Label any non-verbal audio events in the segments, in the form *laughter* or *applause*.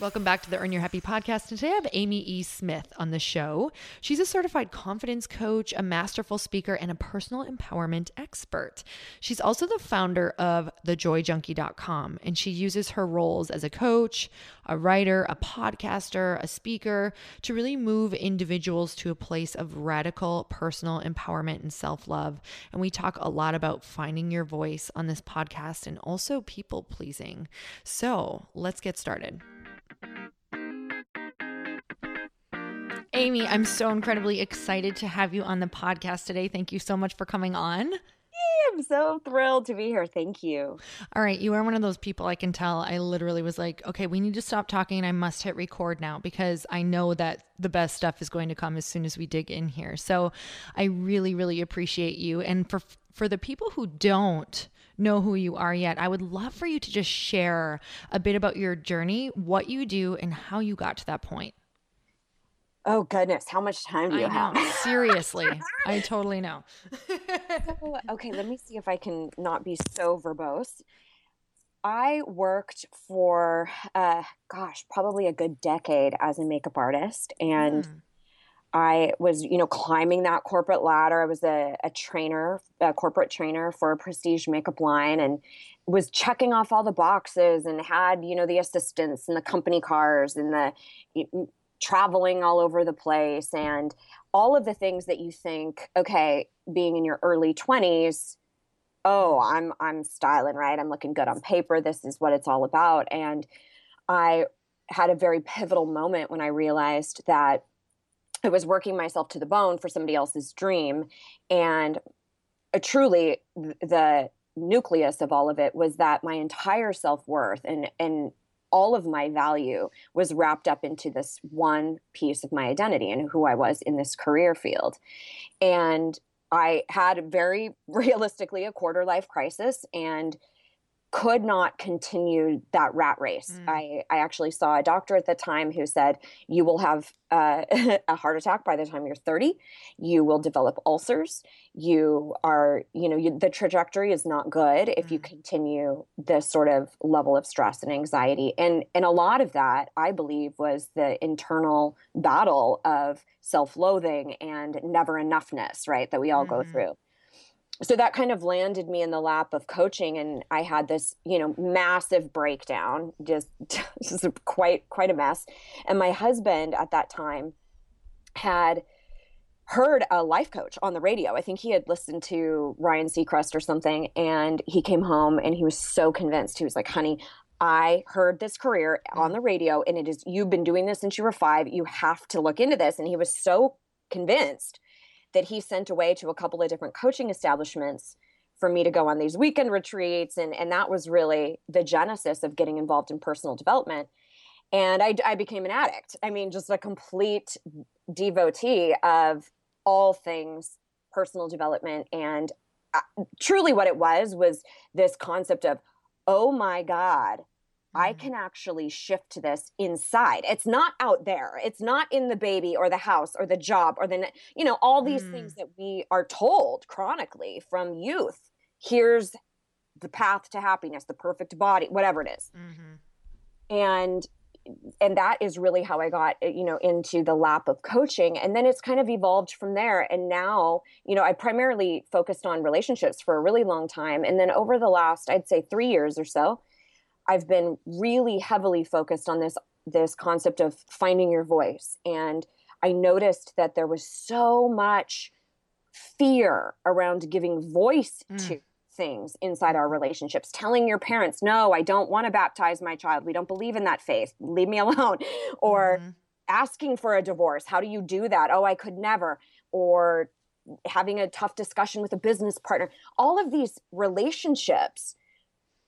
Welcome back to the Earn Your Happy podcast. And today I have Amy E. Smith on the show. She's a certified confidence coach, a masterful speaker, and a personal empowerment expert. She's also the founder of thejoyjunkie.com, and she uses her roles as a coach, a writer, a podcaster, a speaker to really move individuals to a place of radical personal empowerment and self love. And we talk a lot about finding your voice on this podcast and also people pleasing. So let's get started. Amy, I'm so incredibly excited to have you on the podcast today. Thank you so much for coming on. I'm so thrilled to be here. Thank you. All right. You are one of those people I can tell. I literally was like, okay, we need to stop talking I must hit record now because I know that the best stuff is going to come as soon as we dig in here. So I really, really appreciate you. And for, for the people who don't, know who you are yet, I would love for you to just share a bit about your journey, what you do, and how you got to that point. Oh goodness, how much time do you I have? know. Seriously. *laughs* I totally know. So, *laughs* okay, let me see if I can not be so verbose. I worked for, uh, gosh, probably a good decade as a makeup artist, and Mm. I was, you know, climbing that corporate ladder. I was a, a trainer, a corporate trainer for a prestige makeup line, and was checking off all the boxes, and had, you know, the assistants and the company cars and the traveling all over the place, and all of the things that you think, okay, being in your early twenties oh i'm i'm styling right i'm looking good on paper this is what it's all about. And i had a very pivotal moment when i realized that i was working myself to the bone for somebody else's dream. And uh, truly the nucleus of all of it was that my entire self-worth and and all of my value was wrapped up into this one piece of my identity and who I was in this career field. And I had very *laughs* realistically a quarter life crisis and could not continue that rat race. Mm. I, I actually saw a doctor at the time who said, You will have uh, *laughs* a heart attack by the time you're 30. You will develop ulcers. You are, you know, you, the trajectory is not good if you Mm. continue this sort of level of stress and anxiety. And, and a lot of that, I believe, was the internal battle of self loathing and never enoughness, right? That we all go Mhm. through so that kind of landed me in the lap of coaching and i had this you know massive breakdown just *laughs* just quite quite a mess and my husband at that time had heard a life coach on the radio i think he had listened to ryan seacrest or something and he came home and he was so convinced he was like honey I heard this career on mm. the radio, and it is you've been doing this since you were five. You have to look into this. And he was so convinced that he sent away to a couple of different coaching establishments for me to go on these weekend retreats. And and that was really the genesis of getting involved in personal development. And I, I became an addict. I mean just a complete devotee of all things personal development. And uh, truly what it was was this concept of oh my god I Mhm. can actually shift to this inside. It's not out there. It's not in the baby or the house or the job or the, you know, all these Mm. things that we are told chronically from youth. Here's the path to happiness, the perfect body, whatever it is. Mhm. And and that is really how I got, you know, into the lap of coaching. And then it's kind of evolved from there. And now, you know, I primarily focused on relationships for a really long time. And then over the last, I'd say three years or so, I've been really heavily focused on this this concept of finding your voice. And I noticed that there was so much fear around giving voice Mm. to things inside our relationships telling your parents no i don't want to baptize my child. We don't believe in that faith. Leave me alone. *laughs* Or Mhm. asking for a divorce. How do you do that? Oh i could never. Or having a tough discussion with a business partner. All of these relationships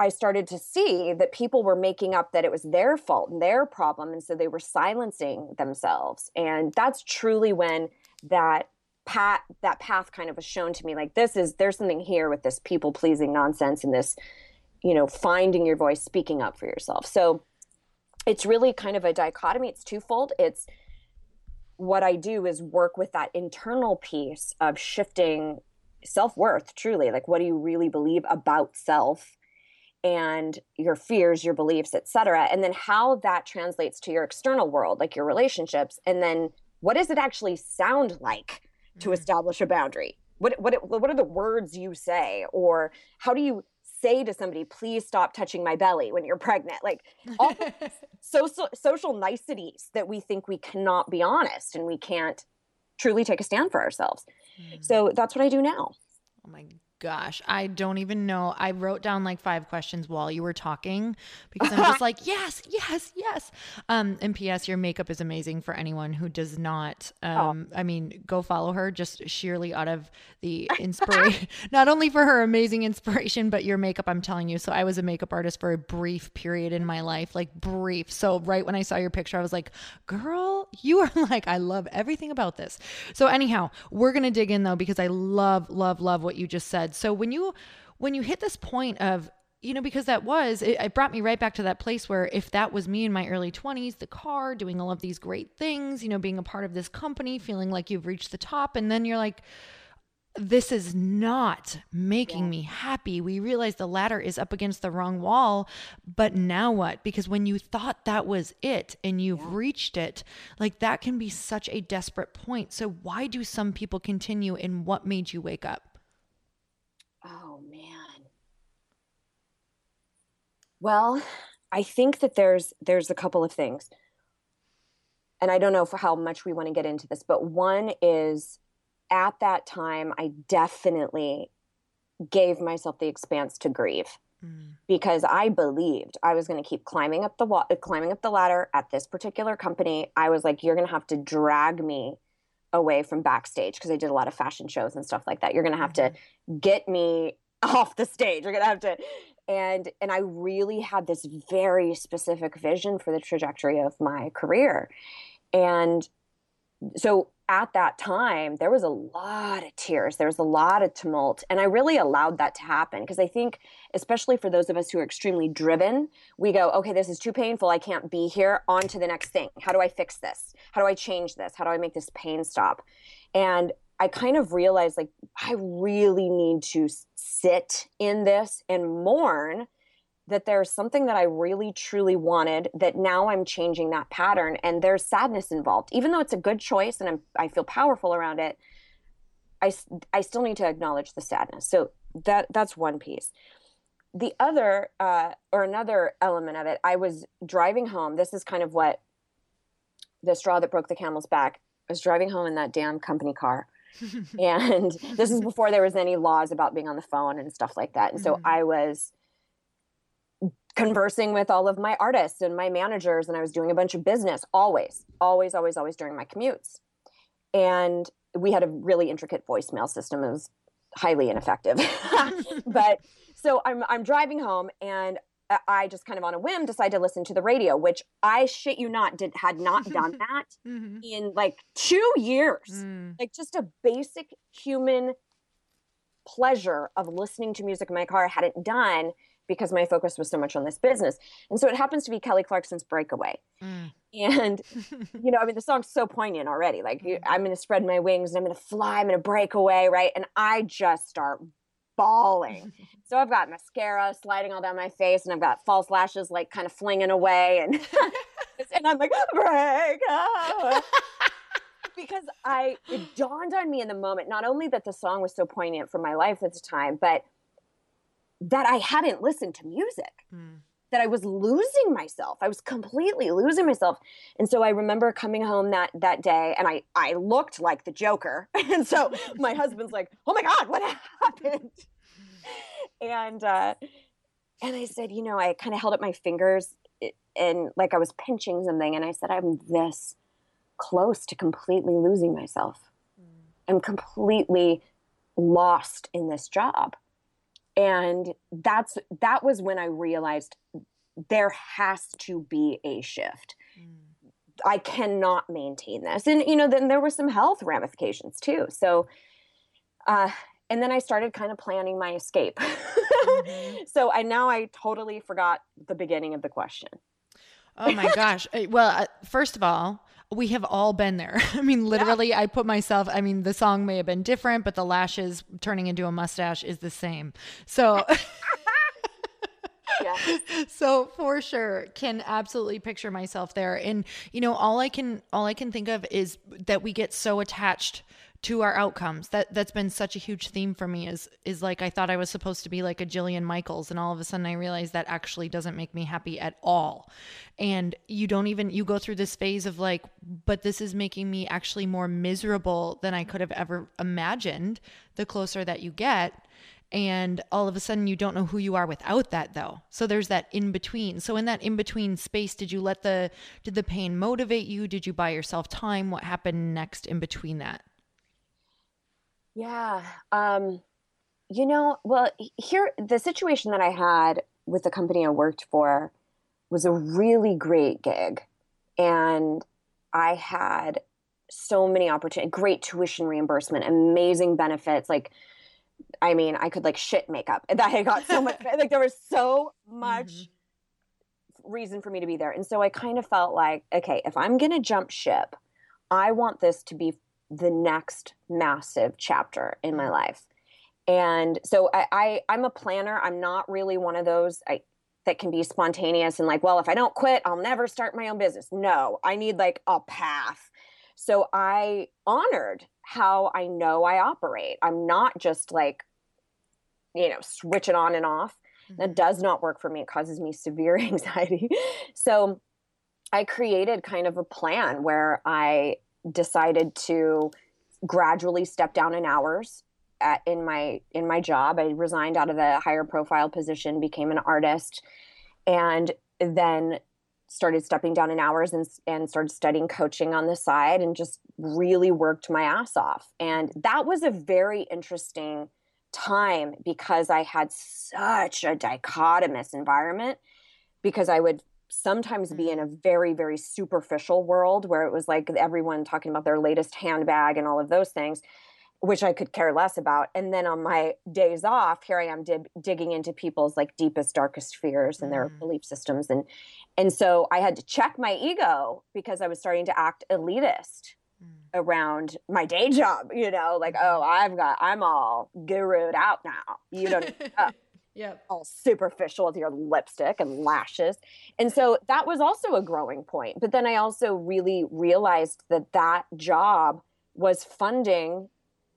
i started to see that people were making up that it was their fault and their problem and so they were silencing themselves and that's truly when that pat that path kind of was shown to me like this is there's something here with this people pleasing nonsense and this you know finding your voice speaking up for yourself. So it's really kind of a dichotomy. It's twofold. It's what i do is work with that internal piece of shifting self-worth truly. Like what do you really believe about self and your fears your beliefs etc and then how that translates to your external world like your relationships and then what does it actually sound like to Mhm. establish a boundary what what what are the words you say or how do you say to somebody please stop touching my belly when you're pregnant like all the *laughs* social social niceties that we think we cannot be honest and we can't truly take a stand for ourselves Mhm. so that's what i do now Oh my gosh, I don't even know. I wrote down like five questions while you were talking because I'm just *laughs* like, yes, yes, yes. Um, and P.S. Your makeup is amazing for anyone who does not. Um, I mean, go follow her just sheerly out of the *laughs* inspiration, *laughs* not only for her amazing inspiration, but your makeup. I'm telling you. So I was a makeup artist for a brief period in my life, like brief. So right when I saw your picture, I was like, girl, you are like, I love everything about this. So anyhow, we're gonna dig in though because I love, love, love what you just said. So when you when you hit this point of you know, because that was, it, it, brought me right back to that place where if that was me in my early 20s, the car, doing all of these great things, you know, being a part of this company, feeling like you've reached the top, and then you're like, this is not making yeah. me happy. We realize the ladder is up against the wrong wall, but now what? Because when you thought that was it and you've yeah. reached it, like that can be such a desperate point. So, why do some people continue and what made you wake up? Oh, man. Well, I think that there's there's a couple of things. And I don't know for how much we want to get into this, but one is at that time, I definitely gave myself the expanse to grieve mm. because I believed I was going to keep climbing up the wa- climbing up the ladder at this particular company. I was like, you're going to have to drag me away from backstage because I did a lot of fashion shows and stuff like that. You're going to have mm-hmm. to get me *laughs* off the stage. You're going to have to *laughs* and and I really had this very specific vision for the trajectory of my career. And so at that time, there was a lot of tears, there was a lot of tumult. And I really allowed that to happen because I think, especially for those of us who are extremely driven, we go, okay, this is too painful. I can't be here. On to the next thing. How do I fix this? How do I change this? How do I make this pain stop? And I kind of realized like, I really need to sit in this and mourn that there's something that I really truly wanted that now I'm changing that pattern and there's sadness involved. Even though it's a good choice and I'm, I feel powerful around it, I, I still need to acknowledge the sadness. So that that's one piece. The other uh, or another element of it, I was driving home. This is kind of what the straw that broke the camel's back. I was driving home in that damn company car. *laughs* and this is before there was any laws about being on the phone and stuff like that. And so mm-hmm. I was conversing with all of my artists and my managers and I was doing a bunch of business always, always, always, always during my commutes. And we had a really intricate voicemail system. It was highly ineffective. *laughs* but so I'm I'm driving home and I just kind of on a whim decided to listen to the radio, which I shit you not did had not done *laughs* that mm-hmm. in like two years. Mm. Like just a basic human pleasure of listening to music in my car I hadn't done because my focus was so much on this business. And so it happens to be Kelly Clarkson's Breakaway. Mm. And, *laughs* you know, I mean, the song's so poignant already. Like, mm. I'm going to spread my wings and I'm going to fly, I'm going to break away, right? And I just start bawling. *laughs* so I've got mascara sliding all down my face and I've got false lashes like kind of flinging away. And, *laughs* and I'm like, break because I, it dawned on me in the moment, not only that the song was so poignant for my life at the time, but that I hadn't listened to music. Mm. That I was losing myself. I was completely losing myself. And so I remember coming home that that day and I I looked like the Joker. *laughs* And so my husband's like, "Oh my god, what *laughs* happened?" and uh and I said, you know, I kind of held up my fingers and like I was pinching something and I said, I'm this close to completely losing myself. Mm. I'm completely lost in this job and that's that was when i realized there has to be a shift. Mm. i cannot maintain this. And you know then there were some health ramifications too. So uh and then i started kind of planning my escape. Mm-hmm. *laughs* so i now i totally forgot the beginning of the question. Oh my gosh. *laughs* Well uh, first of all we have all been there. *laughs* I mean, literally, yeah. I put myself, I mean, the song may have been different, but the lashes turning into a mustache is the same. So. *laughs* *laughs* yeah. So for sure can absolutely picture myself there and you know all I can all I can think of is that we get so attached to our outcomes. That that's been such a huge theme for me is is like I thought I was supposed to be like a Jillian Michaels and all of a sudden I realized that actually doesn't make me happy at all. And you don't even you go through this phase of like but this is making me actually more miserable than I could have ever imagined the closer that you get. And all of a sudden, you don't know who you are without that, though. So there's that in between. So in that in between space, did you let the did the pain motivate you? Did you buy yourself time? What happened next in between that? Yeah. Um, you know, well, here, the situation that I had with the company I worked for was a really great gig. And I had so many opportunities, great tuition reimbursement, amazing benefits, like I mean, I could like shit makeup. That *laughs* I got so much like there was so much mm-hmm. reason for me to be there. And so I kind of felt like, okay, if I'm gonna jump ship, I want this to be the next massive chapter in my mm. life. And so I, I I'm a planner. I'm not really one of those I that can be spontaneous and like, well, if I don't quit, I'll never start my own business. No, I need like a path. So I honored how I know I operate. I'm not just like, you know, switch it on and off. Mm-hmm. That does not work for me. It causes me severe *laughs* anxiety. so I created kind of a plan where I decided to gradually step down in hours at, in my in my job. I resigned out of the higher profile position, became an artist, and then started stepping down in hours and and started studying coaching on the side and just really worked my ass off. And that was a very interesting time because I had such a dichotomous environment because I would sometimes be in a mm. very very superficial world where it was like everyone talking about their latest handbag and all of those things which I could care less about. And then on my days off, here I am digging into people's like deepest, darkest fears and their mm. belief systems. And and so I had to check my ego because I was starting to act elitist mm. around my day job. You know, like mm-hmm. oh, I've got I'm all gurued out now. You don't. *laughs* Yep. all superficial with your lipstick and lashes. And so that was also a growing point. But then I also really realized that that job was funding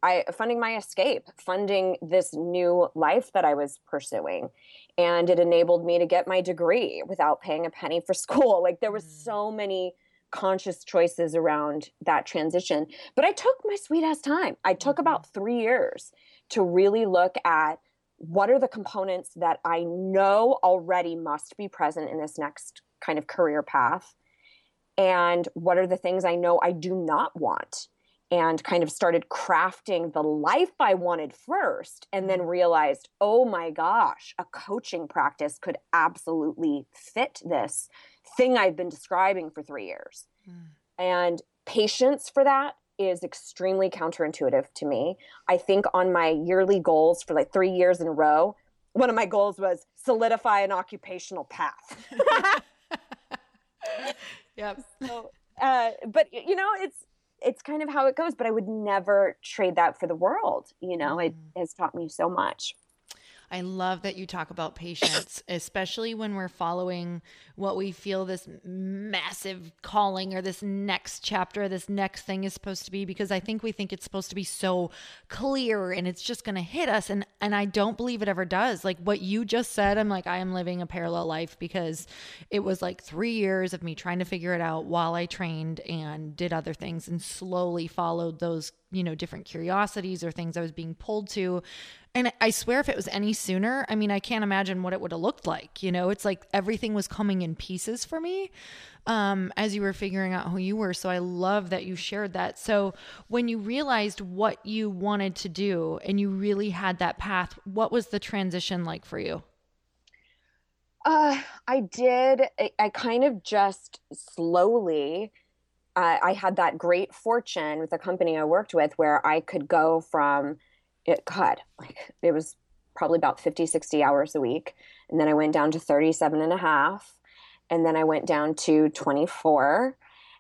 I funding my escape, funding this new life that I was pursuing. And it enabled me to get my degree without paying a penny for *laughs* school. Like there was mm. so many conscious choices around that transition. But I took my sweet ass time. I took mm-hmm. about 3 years to really look at what are the components that I know already must be present in this next kind of career path? And what are the things I know I do not want? and kind of started crafting the life I wanted first, and then mm. realized, oh my gosh, a coaching practice could absolutely fit this thing I've been describing for three years. Mm. And patience for that is extremely counterintuitive to me. I think on my yearly goals for like three years in a row, one of my goals was solidify an occupational path. *laughs* yep. So, uh, but you know, it's it's kind of how it goes but i would never trade that for the world you know it mm. has taught me so much I love that you talk about patience, *coughs* especially when we're following what we feel this massive calling or this next chapter, this next thing is supposed to be, because I think we think it's supposed to be so clear and it's just going to hit us. And, and I don't believe it ever does. Like what you just said, I'm like, I am living a parallel life because it was like three years of me trying to figure it out while I trained and did other things and slowly followed those you know different curiosities or things i was being pulled to and I swear, if it was any sooner, I mean, I can't imagine what it would have looked like. You know, it's like everything was coming in pieces for me um, as you were figuring out who you were. So I love that you shared that. So when you realized what you wanted to do and you really had that path, what was the transition like for you? Uh, I did. I, I kind of just slowly. Uh, I had that great fortune with the company I worked with where I could go from it god like it was probably about 50 60 hours a week. And then i went down to 37 and a half. And then i went down to 24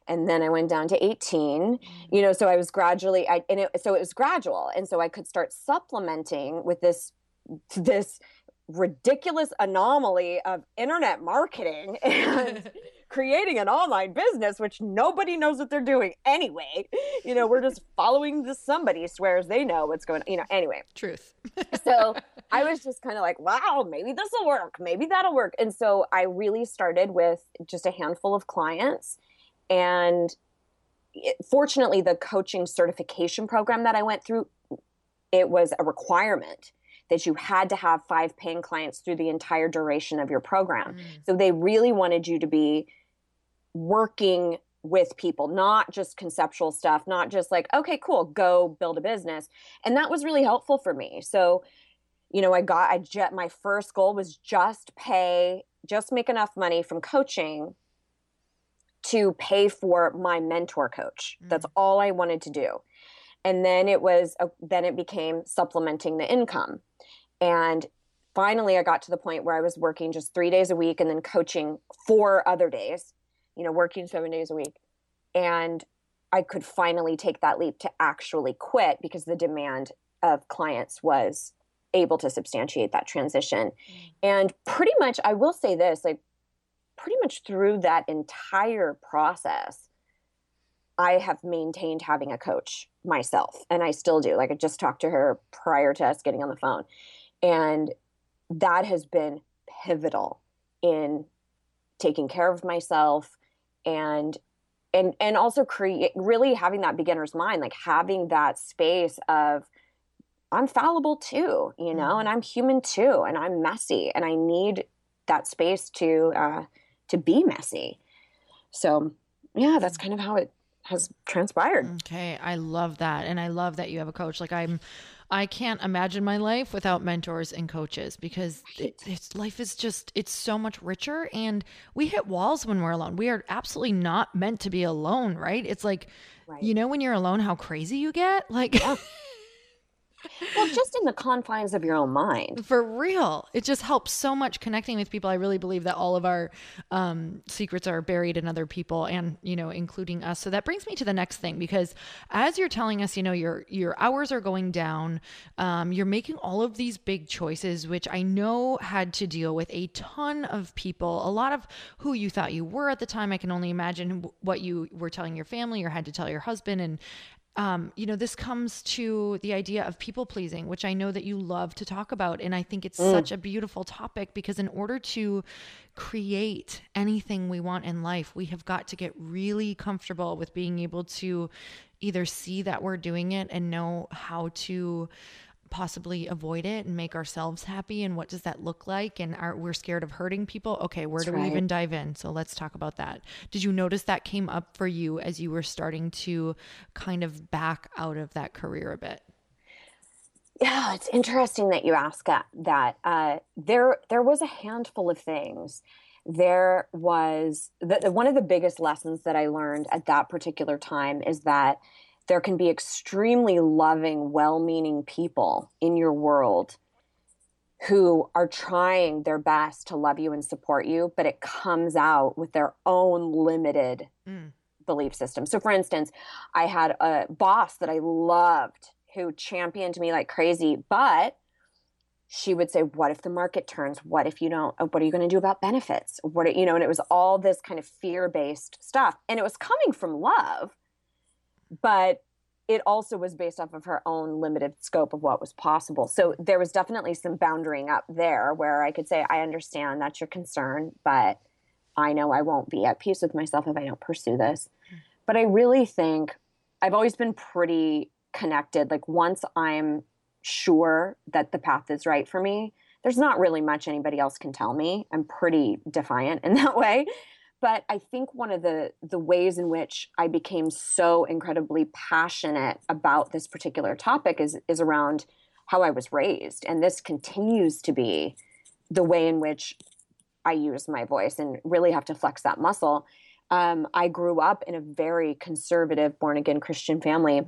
and then i went down to 18 you know so i was gradually I, and it, so it was gradual. And so i could start supplementing with this this ridiculous anomaly of internet marketing. *laughs* And *laughs* creating an online business, which nobody knows what they're doing anyway. You know, we're just *laughs* following the somebody swears they know what's going on. You know, anyway. Truth. so I *laughs* was just kind of like, wow, maybe this will work. Maybe that'll work. And so I really started with just a handful of clients. And it, fortunately, the coaching certification program that I went through, it was a requirement that you had to have five paying clients through the entire duration of your program. Mm. So they really wanted you to be working with people, not just conceptual stuff, not just like, okay, cool, go build a business. And that was really helpful for me. So, you know, I got, I jet, my first goal was just pay, just make enough money from coaching to pay for my mentor coach. Mm-hmm. That's all I wanted to do. and then it was a, then it became supplementing the income and finally i got to the point where i was working just three days a week and then coaching four other days you know working seven days a week and i could finally take that leap to actually quit because the demand of clients was able to substantiate that transition mm. and pretty much i will say this like pretty much through that entire process I have maintained having a coach myself, and I still do. Like I just talked to her prior to us getting on the phone, and that has been pivotal in taking care of myself and and and also create really having that beginner's mind like having that space of i'm fallible too you know and mm-hmm. i'm human too and i'm messy and i need that space to uh to be messy so yeah that's kind of how it has transpired. Okay, I love that, and I love that you have a coach. Like I'm, I can't imagine my life without mentors and coaches because it, it's life is just it's so much richer, and we hit walls when we're alone. We are absolutely not meant to be alone, right? It's like, right. you know, when you're alone, how crazy you get. Like, yeah *laughs* well, just in the confines of your own mind. For real. It just helps so much connecting with people. I really believe that all of our um, secrets are buried in other people and, you know, including us. So that brings me to the next thing because as you're telling us, you know, your your hours are going down, um, you're making all of these big choices, which I know had to deal with a ton of people, a lot of who you thought you were at the time. I can only imagine what you were telling your family or had to tell your husband and um, you know, this comes to the idea of people pleasing, which I know that you love to talk about. And I think it's mm. such a beautiful topic because, in order to create anything we want in life, we have got to get really comfortable with being able to either see that we're doing it and know how to possibly avoid it and make ourselves happy? And what does that look like? And are we're scared of hurting people? Okay where That's do right. we even dive in? So let's talk about that. Did you notice that came up for you as you were starting to kind of back out of that career a bit? Yeah it's interesting that you ask that that. Uh, there there was a handful of things. There was the, one of the biggest lessons that i learned at that particular time is that there can be extremely loving, well meaning people in your world who are trying their best to love you and support you, but it comes out with their own limited mm. belief system. So, for instance, I had a boss that I loved who championed me like crazy, but she would say, What if the market turns? What if you don't? What are you going to do about benefits? What, are, you know, and it was all this kind of fear based stuff. And it was coming from love but it also was based off of her own limited scope of what was possible. So there was definitely some boundarying up there where I could say, I understand that's your concern, but I know I won't be at peace with myself if I don't pursue this. But I really think I've always been pretty connected. Like once I'm sure that the path is right for me, there's not really much anybody else can tell me. I'm pretty defiant in that *laughs* way but i think one of the the ways in which i became so incredibly passionate about this particular topic is is around how i was raised. And this continues to be the way in which i use my voice and really have to flex that muscle. Um, i grew up in a very conservative born again christian family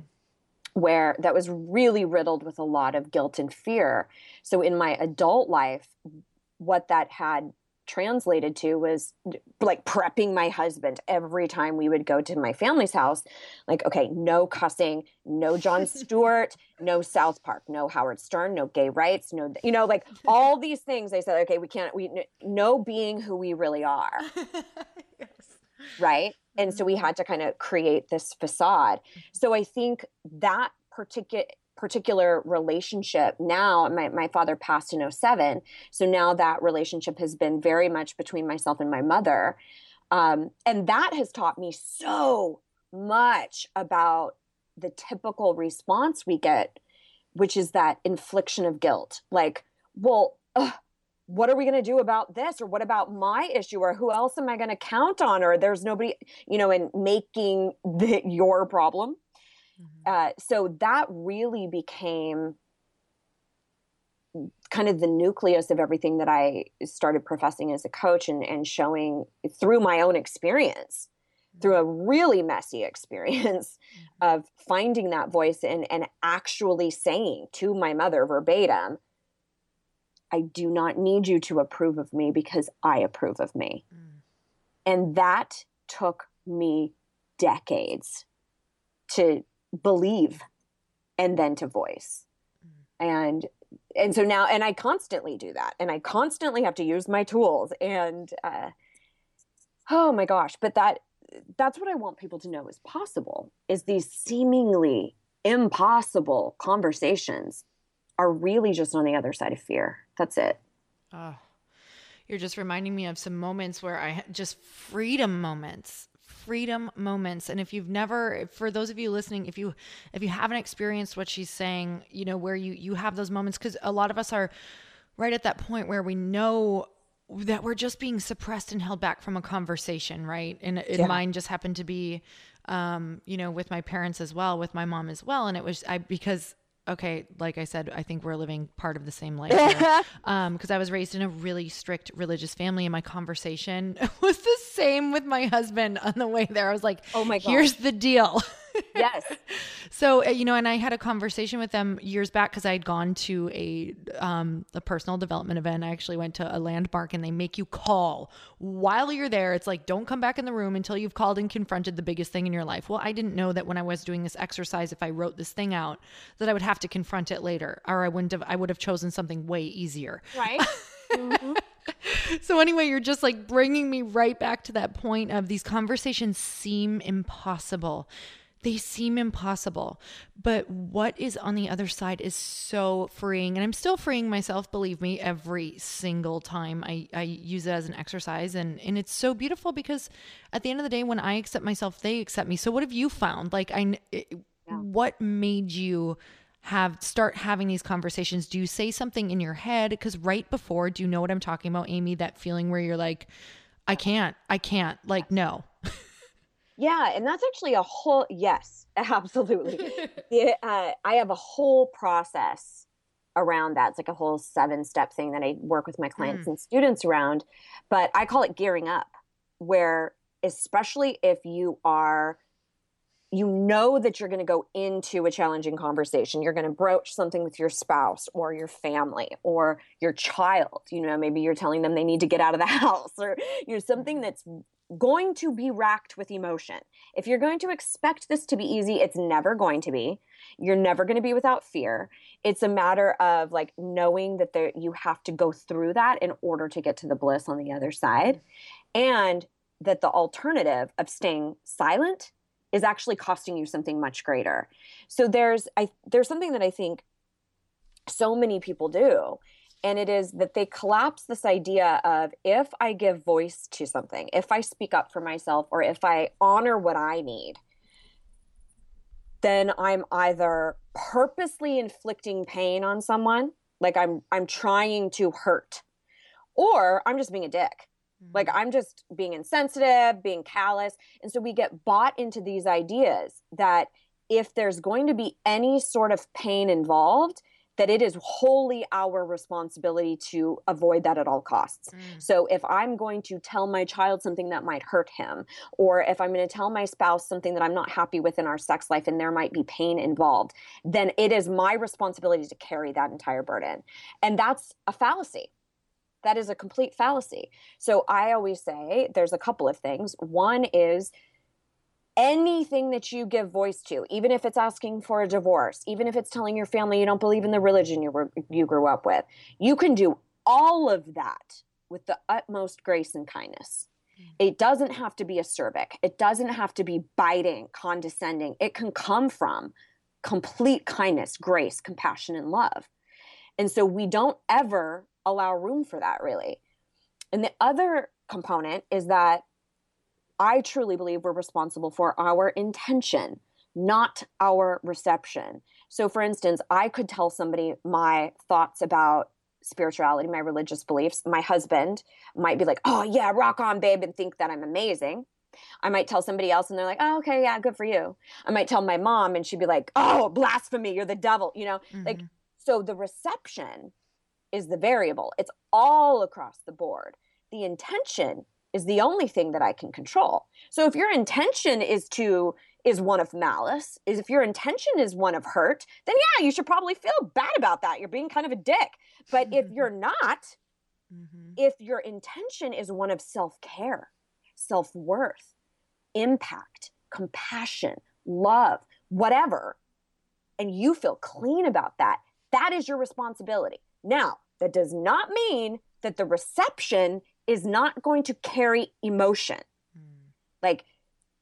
where that was really riddled with a lot of guilt and fear. So in my adult life what that had translated to was like prepping my husband every time we would go to my family's house like okay no cussing no jon *laughs* stewart no south park no howard stern no gay rights no you know like all *laughs* these things i said okay we can't we no being who we really are *laughs* yes. right and so we mm-hmm. had to kind of create this facade so i think that particular particular relationship now my, my father passed in 07 so now that relationship has been very much between myself and my mother. Um, and that has taught me so much about the typical response we get which is that infliction of guilt. Like well ugh, what are we going to do about this? Or what about my issue? Or who else am i going to count on? Or there's nobody you know in making *laughs* the, your problem Mm-hmm. Uh, so that really became kind of the nucleus of everything that I started professing as a coach and, and showing through my own experience through a really messy *laughs* experience mm-hmm. of finding that voice and, and actually saying to my mother verbatim, I do not need you to approve of me because I approve of me. Mm. And that took me decades to believe and then to voice. Mm. And and so now and I constantly do that and I constantly have to use my tools and uh oh my gosh, but that that's what I want people to know is possible is these seemingly impossible conversations are really just on the other side of fear. That's it. Oh, you're just reminding me of some moments where I just freedom moments freedom moments and if you've never for those of you listening if you if you haven't experienced what she's saying you know where you you have those moments because a lot of us are right at that point where we know that we're just being suppressed and held back from a conversation, right? And, and yeah. mine just happened to be, um, you know, with my parents as well, with my mom as well. And it was I because okay, like I said, I think we're living part of the same life. Because *laughs* um, I was raised in a really strict religious family, and my conversation *laughs* was the same with my husband on the way there. I was like, "Oh my god, here's the deal." *laughs* yes. *laughs* So uh, you know, and I had a conversation with them years back because I had gone to a um, a personal development event. I actually went to a landmark, and they make you call while you're there. It's like don't come back in the room until you've called and confronted the biggest thing in your life. Well, I didn't know that when I was doing this exercise, if I wrote this thing out, that I would have to confront it later, or I wouldn't have. I would have chosen something way easier. Right. *laughs* Mm-hmm. so anyway, you're just like bringing me right back to that point of these conversations seem impossible they seem impossible. But what is on the other side is so freeing. And I'm still freeing myself, believe me, every single time I, I use it as an exercise. And, and it's so beautiful because at the end of the day, when I accept myself, they accept me. So what have you found? Like, I, it, yeah. what made you have start having these conversations? Do you say something in your head? Because right before, do you know what I'm talking about, Amy? That feeling where you're like, I can't, I can't, like, no. Yeah, and that's actually a whole yes, *laughs* absolutely. *laughs* uh, I have a whole process around that. It's like a whole seven step thing that I work with my clients mm. and students around, but I call it gearing up, where especially if you are you know that you're going to go into a challenging conversation. You're going to broach something with your spouse or your family or your child. You know, maybe you're telling them they need to get out of the *laughs* house or you know something that's going to be racked with emotion. If you're going to expect this to be easy, it's never going to be. You're never going to be without fear. It's a matter of like knowing that there you have to go through that in order to get to the bliss on the other side. And that the alternative of staying silent is actually costing you something much greater. So there's I there's something that I think so many people do and it is that they collapse this idea of if I give voice to something, if I speak up for myself, or if I honor what I need, then I'm either purposely inflicting pain on someone, like I'm I'm trying to hurt, or I'm just being a dick. Mm-hmm. Like I'm just being insensitive, being callous. And so we get bought into these ideas that if there's going to be any sort of pain involved, that it is wholly our responsibility to avoid that at all costs. Mm. So if I'm going to tell my child something that might hurt him, or if I'm going to tell my spouse something that I'm not happy with in our sex life and there might be pain involved, then it is my responsibility to carry that entire burden. And that's a fallacy. That is a complete fallacy. So I always say there's a couple of things. One is anything that you give voice to, even if it's asking for a divorce, even if it's telling your family you don't believe in the religion you were you grew up with, you can do all of that with the utmost grace and kindness. Mm. It doesn't have to be acerbic. It doesn't have to be biting, condescending. It can come from complete kindness, grace, compassion, and love. And so we don't ever allow room for that, really. And the other component is that I truly believe we're responsible for our intention, not our reception. So, for instance, I could tell somebody my thoughts about spirituality, my religious beliefs. My husband might be like, oh, yeah, rock on, babe, and think that I'm amazing. I might tell somebody else and they're like, oh, okay, yeah, good for you. I might tell my mom and she'd be like, oh, blasphemy, you're the devil, you know? Mm-hmm. Like, so the reception is the variable, it's all across the board. The intention is the only thing that I can control. So if your intention is to is one of malice, is if your intention is one of hurt, then yeah, you should probably feel bad about that. You're being kind of a dick. But if you're *laughs* not, mm-hmm. if your intention is one of self-care, self-worth, impact, compassion, love, whatever, and you feel clean about that, that is your responsibility. Now, that does not mean that the reception is not going to carry emotion. Mm. Like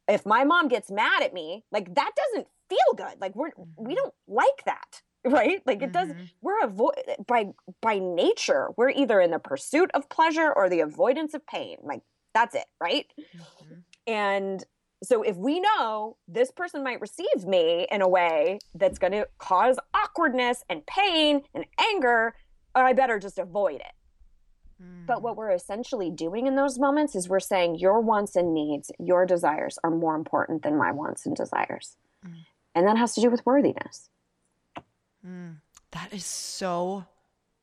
if my mom gets mad at me, like that doesn't feel good. Like we're mm-hmm. we don't like that, *laughs* right? Like it mm-hmm. does we're avoid by by nature, we're either in the pursuit of pleasure or the avoidance of pain. Like that's it, right? Mm-hmm. And so if we know this person might receive me in a way that's going to cause awkwardness and pain and anger, I better just avoid it. But what we're essentially doing in those moments is we're saying your wants and needs, your desires are more important than my wants and desires. Mm. And that has to do with worthiness. Mm. That is so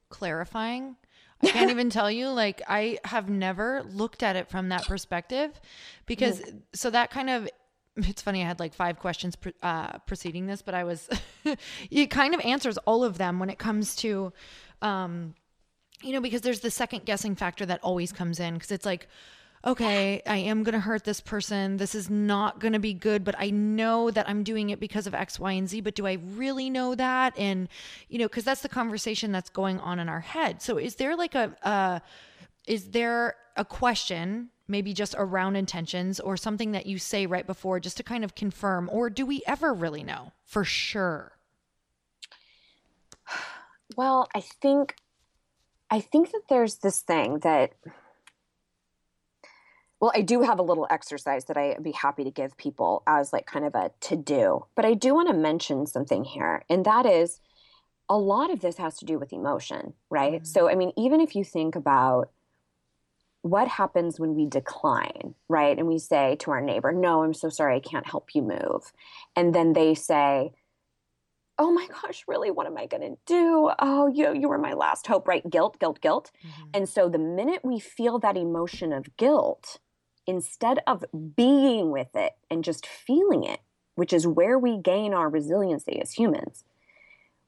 clarifying. I can't *laughs* even tell you, like, I have never looked at it from that perspective because, mm. so that kind of, it's funny, I had like five questions uh, preceding this, but I was, *laughs* it kind of answers all of them when it comes to, um, you know, because there's the second guessing factor that always comes in because it's like, okay, I am going to hurt this person. This is not going to be good, but I know that I'm doing it because of X, Y, and Z. But do I really know that? And, you know, because that's the conversation that's going on in our head. So is there like a, uh, is there a question, maybe just around intentions or something that you say right before just to kind of confirm? Or do we ever really know for sure? Well, I think I think that there's this thing that, well, I do have a little exercise that I'd be happy to give people as like kind of a to do, but I do want to mention something here, and that is a lot of this has to do with emotion, right? Mm-hmm. So, I mean, even if you think about what happens when we decline, right? And we say to our neighbor, No, I'm so sorry, I can't help you move. And then they say, oh my gosh, really, what am I going to do? Oh, you, you were my last hope, right? Guilt, guilt, guilt. Mm-hmm. And so the minute we feel that emotion of guilt, instead of being with it and just feeling it, which is where we gain our resiliency as humans,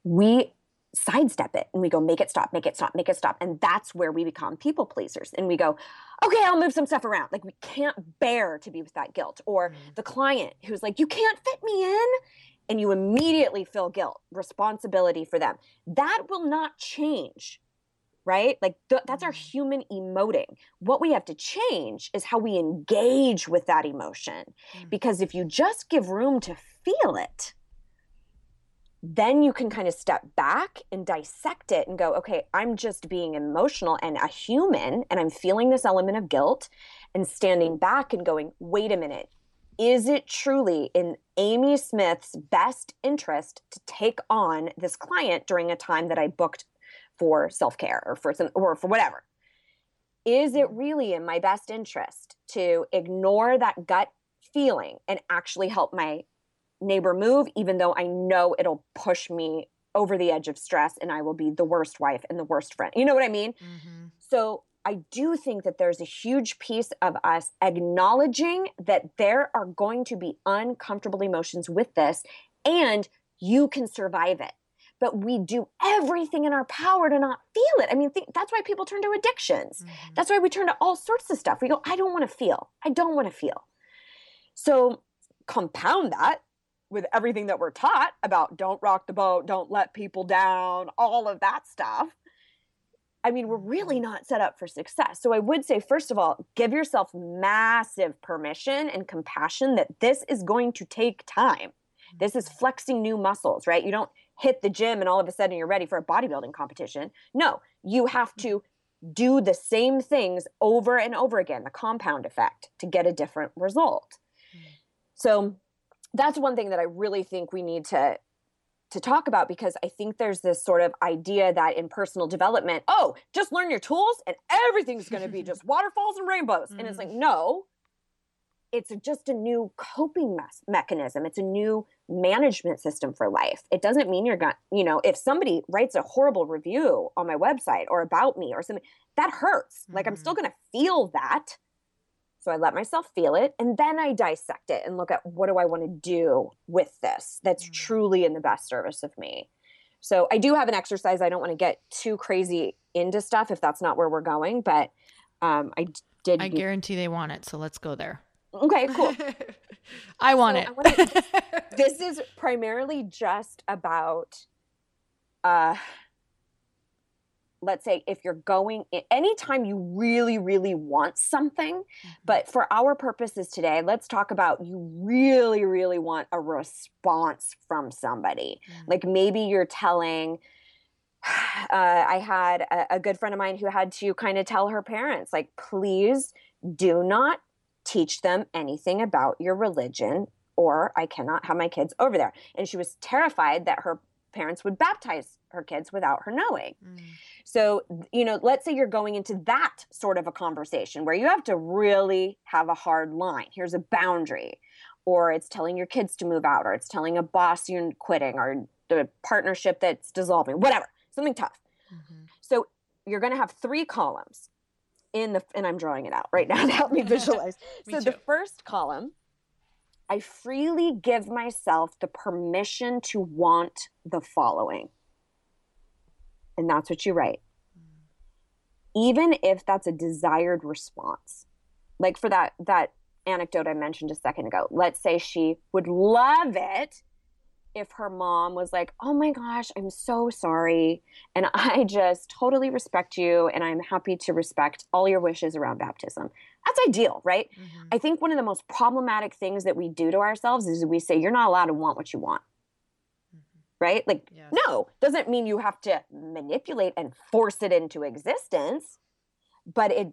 we sidestep it and we go, make it stop, make it stop, make it stop. And that's where we become people pleasers. And we go, okay, I'll move some stuff around. Like we can't bear to be with that guilt. Or mm-hmm. the client who's like, you can't fit me in and you immediately feel guilt, responsibility for them. That will not change, right? Like th- that's our mm-hmm. human emoting. What we have to change is how we engage with that emotion. Mm. Because if you just give room to feel it, then you can kind of step back and dissect it and go, okay, I'm just being emotional and a human, and I'm feeling this element of guilt, and standing back and going, wait a minute, is it truly in Amy Smith's best interest to take on this client during a time that I booked for self-care or for some or for whatever? Is it really in my best interest to ignore that gut feeling and actually help my neighbor move even though I know it'll push me over the edge of stress and I will be the worst wife and the worst friend. You know what I mean? Mm-hmm. So I do think that there's a huge piece of us acknowledging that there are going to be uncomfortable emotions with this and you can survive it. But we do everything in our power to not feel it. I mean, th- that's why people turn to addictions. Mm-hmm. That's why we turn to all sorts of stuff. We go, I don't want to feel. I don't want to feel. So compound that with everything that we're taught about don't rock the boat, don't let people down, all of that stuff I mean, we're really not set up for success. So I would say, first of all, give yourself massive permission and compassion that this is going to take time. This is mm-hmm. flexing new muscles, right? You don't hit the gym and all of a sudden you're ready for a bodybuilding competition. No, you have mm-hmm. to do the same things over and over again, the compound effect, to get a different result. Mm-hmm. So that's one thing that I really think we need to to talk about because I think there's this sort of idea that in personal development, oh, just learn your tools and everything's going to be just *laughs* waterfalls and rainbows. Mm-hmm. And it's like, mm-hmm. no, it's just a new coping mechanism. It's a new management system for life. It doesn't mean you're going to, you know, if somebody writes a horrible review on my website or about me or something, that hurts. Mm-hmm. Like I'm still mm-hmm. going to feel that. So I let myself feel it and then I dissect it and look at what do I want to do with this that's mm. truly in the best service of me. So I do have an exercise. I don't want to get too crazy into stuff if that's not where we're going, but um, I did. I guarantee they want it. So let's go there. Okay, cool. *laughs* I want so it. I wanna, *laughs* this is primarily just about uh, let's say if you're going anytime you really really want something mm-hmm. but for our purposes today let's talk about you really really want a response from somebody mm-hmm. like maybe you're telling *sighs* uh, i had a, a good friend of mine who had to kind of tell her parents like please do not teach them anything about your religion or i cannot have my kids over there and she was terrified that her parents would baptize her kids without her knowing. Mm. So, you know, let's say you're going into that sort of a conversation where you have to really have a hard line. Here's a boundary, or it's telling your kids to move out, or it's telling a boss you're quitting, or the partnership that's dissolving, whatever, something tough. Mm-hmm. So, you're going to have three columns in the, and I'm drawing it out right now to help me *laughs* visualize. me so, too. the first column I freely give myself the permission to want the following. And that's what you write. Even if that's a desired response. Like for that that anecdote i mentioned a second ago let's say she would love it if her mom was like oh my gosh i'm so sorry. And *laughs* i just totally respect you and i'm happy to respect all your wishes around baptism that's ideal right mm-hmm. i think one of the most problematic things that we do to ourselves is we say you're not allowed to want what you want right? Like, yes. no, doesn't mean you have to manipulate and force it into existence, but it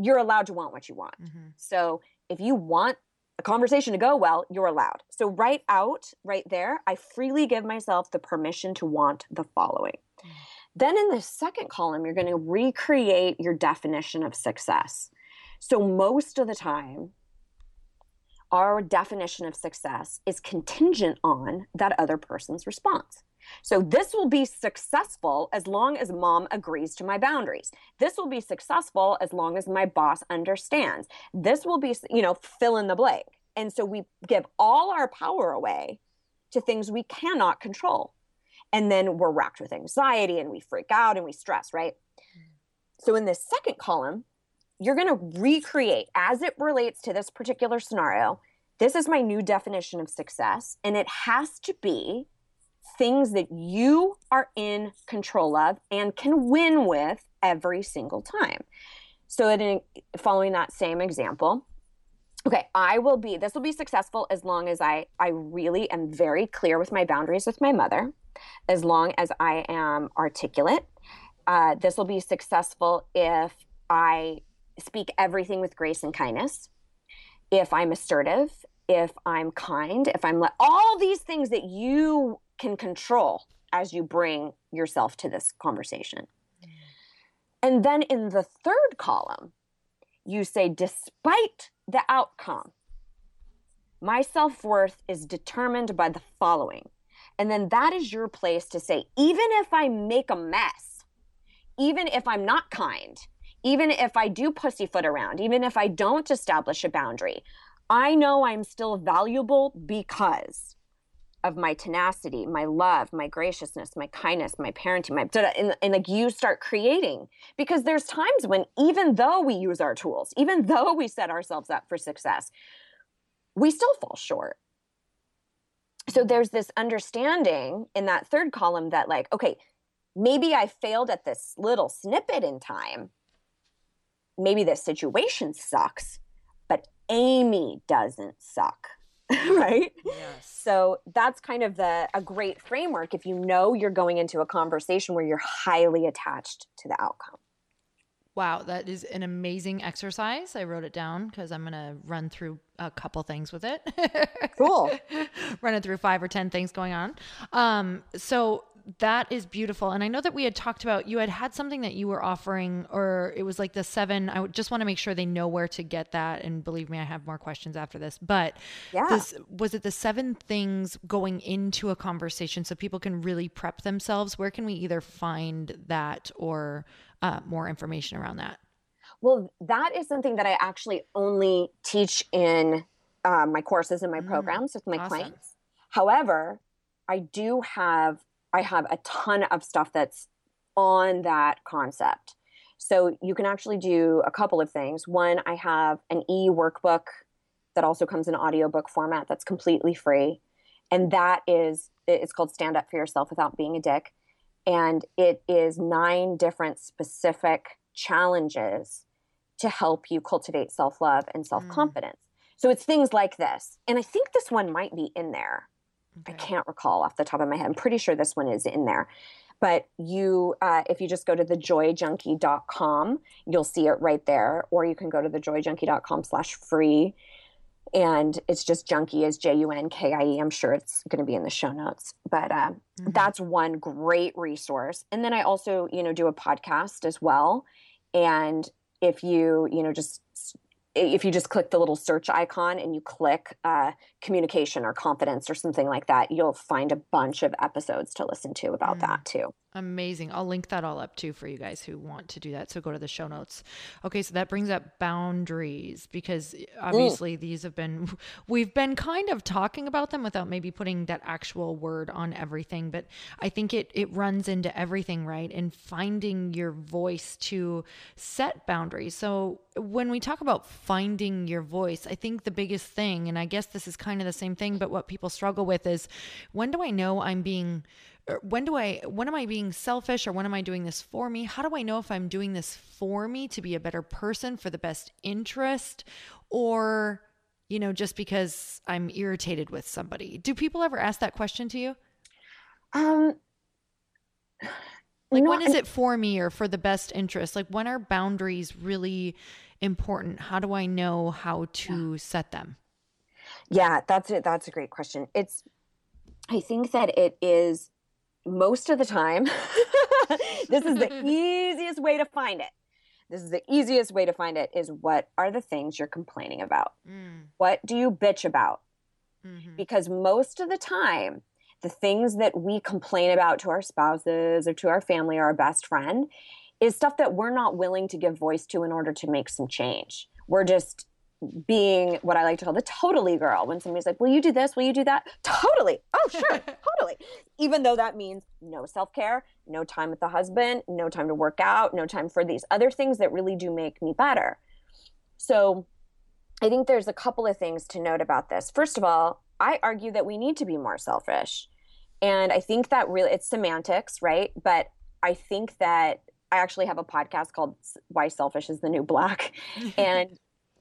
you're allowed to want what you want. Mm-hmm. So if you want a conversation to go well, you're allowed. So write out right there, I freely give myself the permission to want the following. Mm-hmm. Then in the second column, you're going to recreate your definition of success. So most of the time, our definition of success is contingent on that other person's response. So this will be successful as long as mom agrees to my boundaries. This will be successful as long as my boss understands. This will be, you know, fill in the blank. And so we give all our power away to things we cannot control. And then we're racked with anxiety and we freak out and we stress, right? Mm. So in this second column, you're going to recreate as it relates to this particular scenario. This is my new definition of success, and it has to be things that you are in control of and can win with every single time. So, in, following that same example, okay, I will be, this will be successful as long as I, I really am very clear with my boundaries with my mother, as long as I am articulate. Uh, this will be successful if I speak everything with grace and kindness, if I'm assertive, if I'm kind, if I'm le- all these things that you can control as you bring yourself to this conversation. Mm. And then in the third column, you say, despite the outcome, my self worth is determined by the following. And then that is your place to say, even if I make a mess, even if I'm not kind, even if I do pussyfoot around, even if I don't establish a boundary, I know I'm still valuable because of my tenacity, my love, my graciousness, my kindness, my parenting, my and, and like you start creating because there's times when even though we use our tools, even though we set ourselves up for success, we still fall short. So there's this understanding in that third column that like, okay, maybe I failed at this little snippet in time, maybe the situation sucks, but Amy doesn't suck. *laughs* right? Yes. So that's kind of the a great framework if you know you're going into a conversation where you're highly attached to the outcome. Wow, that is an amazing exercise. I wrote it down because I'm going to run through a couple things with it. cool. *laughs* Running through five or 10 things going on. Um, so that is beautiful. And I know that we had talked about you had had something that you were offering, or it was like the seven. I just want to make sure they know where to get that. And believe me, I have more questions after this. But yeah, this, was it the seven things going into a conversation so people can really prep themselves? Where can we either find that or uh, more information around that? Well, that is something that I actually only teach in uh, my courses and my mm, programs with my awesome. clients. However, I do have I have a ton of stuff that's on that concept. So you can actually do a couple of things. One, I have an e workbook that also comes in audiobook format that's completely free. And that is it's called Stand Up for Yourself Without Being a Dick. And it is nine different specific challenges to help you cultivate self love and self confidence. Mm. So it's things like this. And I think this one might be in there. Okay. I can't recall off the top of my head. I'm pretty sure this one is in there. But you, uh, if you just go to thejoyjunkie.com, you'll see it right there. Or you can go to thejoyjunkie.com slash free. And it's just junkie is J U N K I E. I'm sure it's going to be in the show notes. But uh, mm-hmm. that's one great resource. And then I also, you know, do a podcast as well. And if you, you know, just if you just click the little search icon and you click uh, communication or confidence or something like that, you'll find a bunch of episodes to listen to about mm. that too. Amazing. I'll link that all up too for you guys who want to do that. So go to the show notes. Okay, so that brings up boundaries because obviously mm. these have been, *laughs* we've been kind of talking about them without maybe putting that actual word on everything. But I think it, it runs into everything, right? And finding your voice to set boundaries. So when we talk about finding your voice, I think the biggest thing, and I guess this is kind of the same thing, but what people struggle with is when do I know I'm being when do I when am I being selfish or when am I doing this for me? How do I know if I'm doing this for me to be a better person for the best interest or you know just because I'm irritated with somebody? Do people ever ask that question to you? Um like when is it for me or for the best interest? Like when are boundaries really important? How do I know how to yeah. set them? Yeah, that's it. That's a great question. It's I think that it is most of the time, *laughs* this is the *laughs* easiest way to find it. This is the easiest way to find it is what are the things you're complaining about? Mm. What do you bitch about? Mm-hmm. Because most of the time, the things that we complain about to our spouses or to our family or our best friend is stuff that we're not willing to give voice to in order to make some change. We're just being what I like to call the totally girl. When somebody's like, Will you do this? Will you do that? Totally. Oh, sure. *laughs* totally. Even though that means no self care, no time with the husband, no time to work out, no time for these other things that really do make me better. So I think there's a couple of things to note about this. First of all, I argue that we need to be more selfish. And I think that really, it's semantics, right? But I think that I actually have a podcast called Why Selfish is the New Black. *laughs* and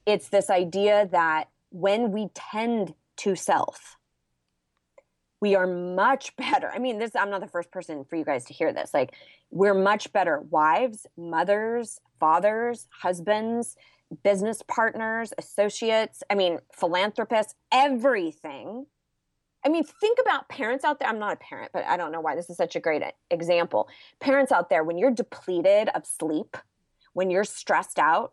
it's this idea that when we tend to self, we are much *laughs* better. I mean, this I'm not the first person for you guys to hear this. Like we're much better wives, mothers, fathers, husbands, business partners, associates, I mean, philanthropists, everything. I mean, think about parents out there. I'm not a parent, but I don't know why this is such a great example. Parents out there, when you're depleted of sleep, when you're stressed out,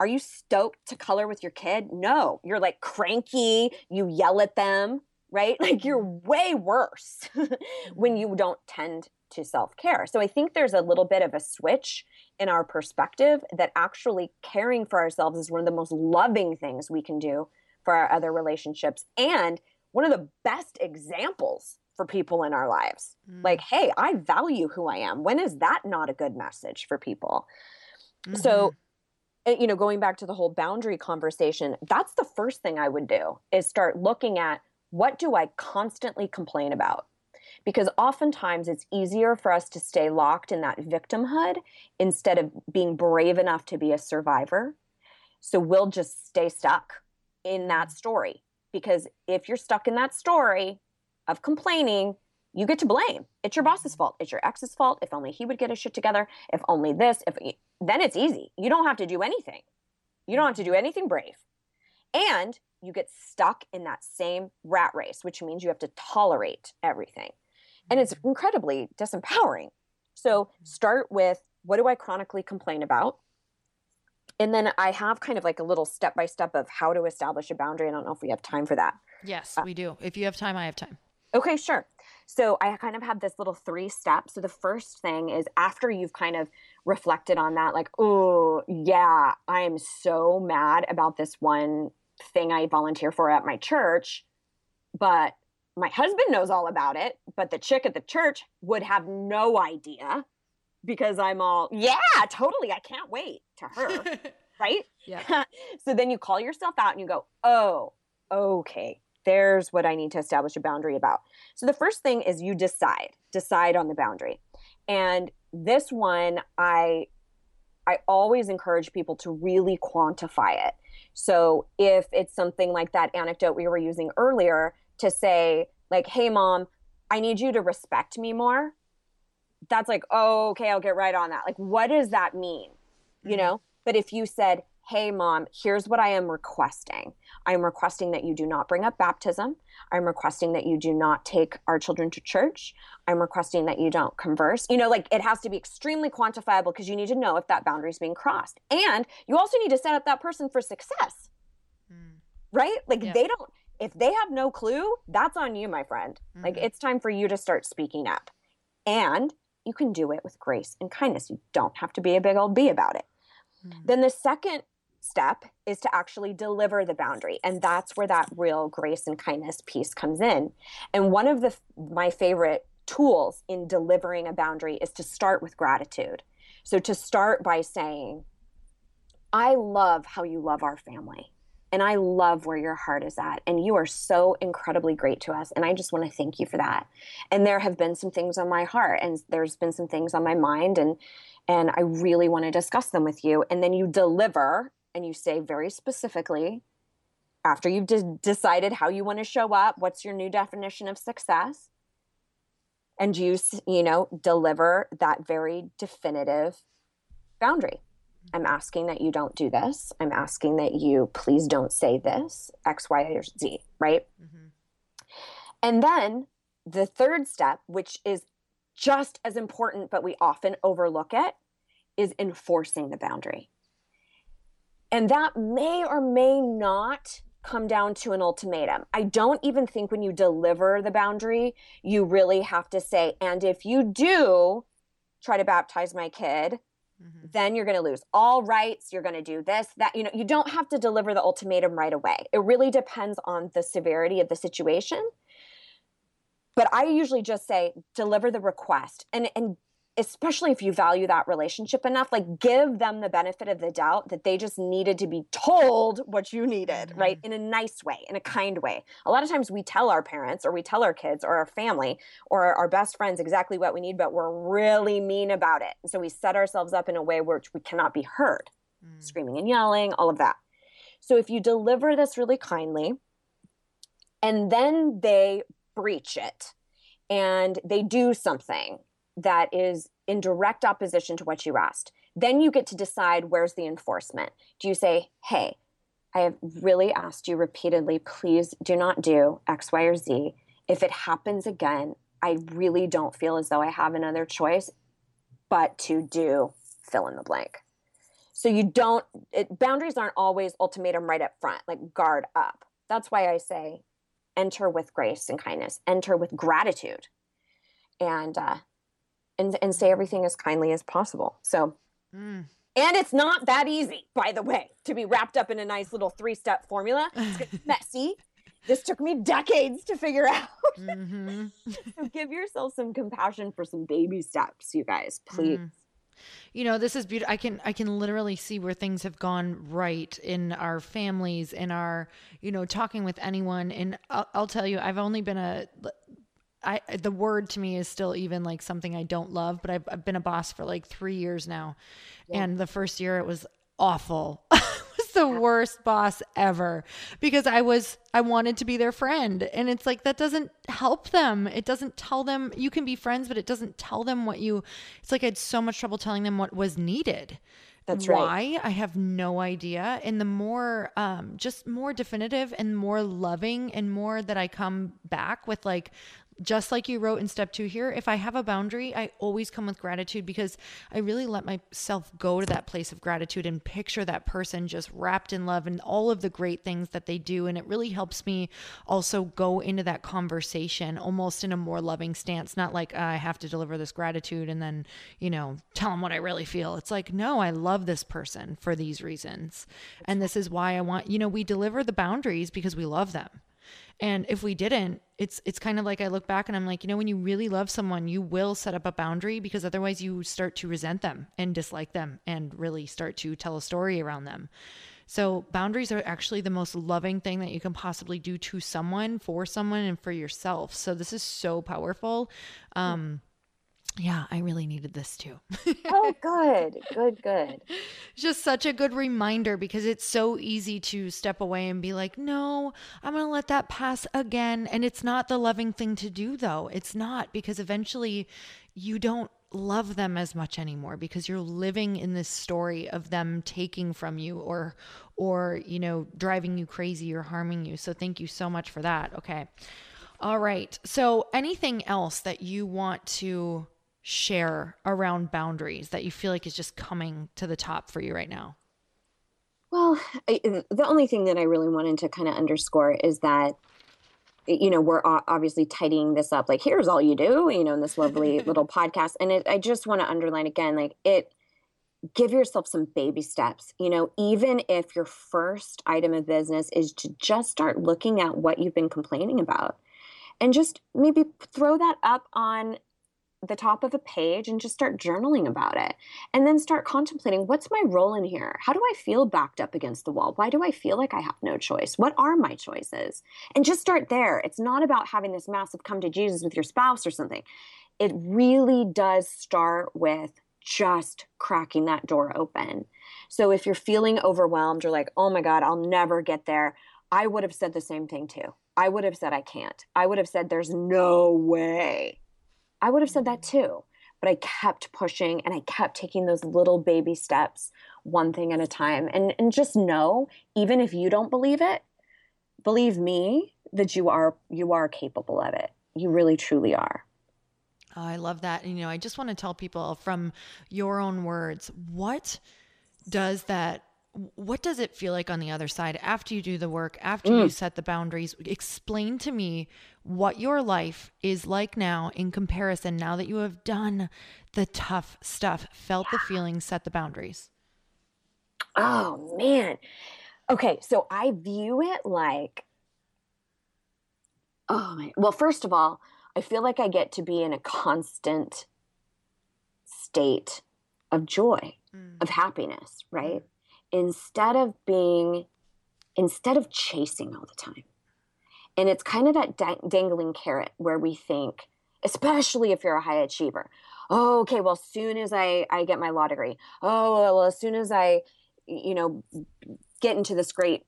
are you stoked to color with your kid? No, you're like cranky, you yell at them, right? *laughs* Like you're mm-hmm. way worse *laughs* when you don't tend to self care. So I think there's a little bit of a switch in our perspective that actually caring for ourselves is one of the most loving things we can do for our other relationships and one of the best examples for people in our lives. Mm. Like, hey, I value who I am. When is that not a good message for people? Mm-hmm. So you know going back to the whole boundary conversation that's the first thing i would do is start looking at what do i constantly complain about because oftentimes it's easier for us to stay locked in that victimhood instead of being brave enough to be a survivor so we'll just stay stuck in that mm. story because if you're stuck in that story of complaining you get to blame. It's your boss's fault. It's your ex's fault. If only he would get his shit together. If only this. If then it's easy. You don't have to do anything. You don't have to do anything brave. And you get stuck in that same rat race, which means you have to tolerate everything. And it's incredibly disempowering. So start with what do I chronically complain about? And then I have kind of like a little step by step of how to establish a boundary. I don't know if we have time for that. Yes, uh, we do. If you have time, I have time. Okay, sure. So I kind of have this little three steps. So the first thing is after you've kind of reflected on that like oh yeah i am so mad about this one thing i volunteer for at my church but my husband knows all about it but the chick at the church would have no idea because i'm all yeah totally i can't wait to her *laughs* right Yeah. *laughs* so then you call yourself out and you go oh okay there's what i need to establish a boundary about. So the first thing is you decide decide on the boundary. And this one i i always encourage people to really quantify it. So if it's something like that anecdote we were using earlier to say like hey mom i need you to respect me more that's like oh okay i'll get right on that. Like what does that mean? You mm-hmm. know? But if you said hey mom here's what i am requesting i'm requesting that you do not bring up baptism. I'm requesting that you do not take our children to church. I'm requesting that you don't converse. You know like it has to be extremely quantifiable because you need to know if that boundary is being crossed. And you also need to set up that person for success. Right? Like Yeah. they don't if they have no clue that's on you my friend. Like Mhm. it's time for you to start speaking up. And you can do it with grace and kindness. You don't have to be a big old b about it. Mhm. then the second step is to actually deliver the boundary and that's where that real grace and kindness piece comes in. And one of the my favorite tools in delivering a boundary is to start with gratitude. So to start by saying i love how you love our family and i love where your heart is at and you are so incredibly great to us and i just want to thank you for that. And there have been some things on my heart and there's been some things on my mind and and I really want to discuss them with you. And then you deliver and you say very specifically, after you've de- decided how you want to show up, what's your new definition of success? And you, you know, deliver that very definitive boundary. I'm asking that you don't do this. I'm asking that you please don't say this, X, Y, or Z, right? Mm-hmm. And then the third step, which is just as important, but we often overlook it, is enforcing the boundary. And that may or may not come down to an ultimatum. I don't even think when you deliver the boundary, you really have to say, and if you do try to baptize my kid, Mhm. then you're going to lose all rights. You're going to do this, that. You know, you don't have to deliver the ultimatum right away. It really depends on the severity of the situation. But I usually just say deliver the request, and and especially if you value that relationship enough, like give them the benefit of the doubt that they just needed to be told what you needed, right? In a nice way, in a kind way. A lot of times we tell our parents or we tell our kids or our family or our best friends exactly what we need, but we're really mean about it. And so we set ourselves up in a way which we cannot be heard, Mm. screaming and yelling, all of that. So if you deliver this really kindly and then they breach it and they do something that is in direct opposition to what you asked, then you get to decide where's the enforcement. Do you say, hey, I have really asked you repeatedly, please do not do X, Y, or Z. If it happens again, I really don't feel as though I have another choice but to do fill in the blank. So you don't, it, boundaries aren't always ultimatum right up front, like guard up. That's why I say enter with grace and kindness, enter with gratitude, and, uh, and, and say everything as kindly as possible. So, Mm. and it's not that easy, by the way, to be wrapped up in a nice little three step formula. It's *laughs* messy. This took me decades to figure out. Mhm. *laughs* So give yourself some compassion for some baby steps, you guys, please. Mm. You know, this is beautiful. I can I can literally see where things have gone right in our families, in our you know talking with anyone. And I'll, I'll tell you, I've only been a I the word to me is still even like something I don't love, but I've, I've been a boss for like three years now, and the first year it was awful. *laughs* it was the worst boss ever because I was I wanted to be their friend, and it's like that doesn't help them. It doesn't tell them you can be friends, but it doesn't tell them what you. It's like I had so much trouble telling them what was needed. That's right. Why? I have no idea. And the more, um, just more definitive and more loving and more that I come back with, like, just like you wrote in step two here, if I have a boundary, I always come with gratitude because I really let myself go to that place of gratitude and picture that person just wrapped in love and all of the great things that they do. And it really helps me also go into that conversation almost in a more loving stance, not like uh, I have to deliver this gratitude and then, you know, tell them what I really feel. It's like, no, I love this person for these reasons. And this is why I want, you know, we deliver the boundaries because we love them. And if we didn't, it's it's kind of like I look back and I'm like, you know, when you really love someone, you will set up a boundary because otherwise you start to resent them and dislike them and really start to tell a story around them. So boundaries are actually the most loving thing that you can possibly do to someone, for someone, and for yourself. So this is so powerful. Um, yeah, I really needed this too. oh, *laughs* good, good, good. Just such a good reminder because it's so easy to step away and be like, no, I'm going to let that pass again. And it's not the loving thing to do, though. It's not because eventually you don't love them as much anymore because you're living in this story of them taking from you or or you know driving you crazy or harming you so thank you so much for that okay all right so anything else that you want to share around boundaries that you feel like is just coming to the top for you right now? Well, I, the only thing that I really wanted to kind of underscore is that you know we're obviously tidying this up like here's all you do you know in this lovely *laughs* little podcast and it, i just want to underline again like it give yourself some baby steps you know even if your first item of business is to just start looking at what you've been complaining about and just maybe throw that up on the top of a page and just start journaling about it. And then start contemplating what's my role in here? How do I feel backed up against the wall? Why do I feel like I have no choice? What are my choices? And just start there. It's not about having this massive come to Jesus with your spouse or something. It really does start with just cracking that door open. So if you're feeling overwhelmed or like, oh my God, I'll never get there, I would have said the same thing too. I would have said, I can't. I would have said, there's no way I would have said that too. But I kept pushing and I kept taking those little baby steps, one thing at a time. And, and just know, even if you don't believe it, believe me that you are you are capable of it. You really truly are. Oh, I love that. You know, I just want to tell people from your own words, what does that what does it feel like on the other side after you do the work, after mm. you set the boundaries? Explain to me what your life is like now in comparison now that you have done the tough stuff, felt yeah. the feelings, set the boundaries. Oh, man. Okay, so I view it like oh my well first of all i feel like i get to be in a constant state of joy mm. of happiness right instead of being instead of chasing all the time. And it's kind of that dangling carrot where we think especially if you're a high achiever oh okay well as soon as i i get my law degree oh well as soon as i you know get into this great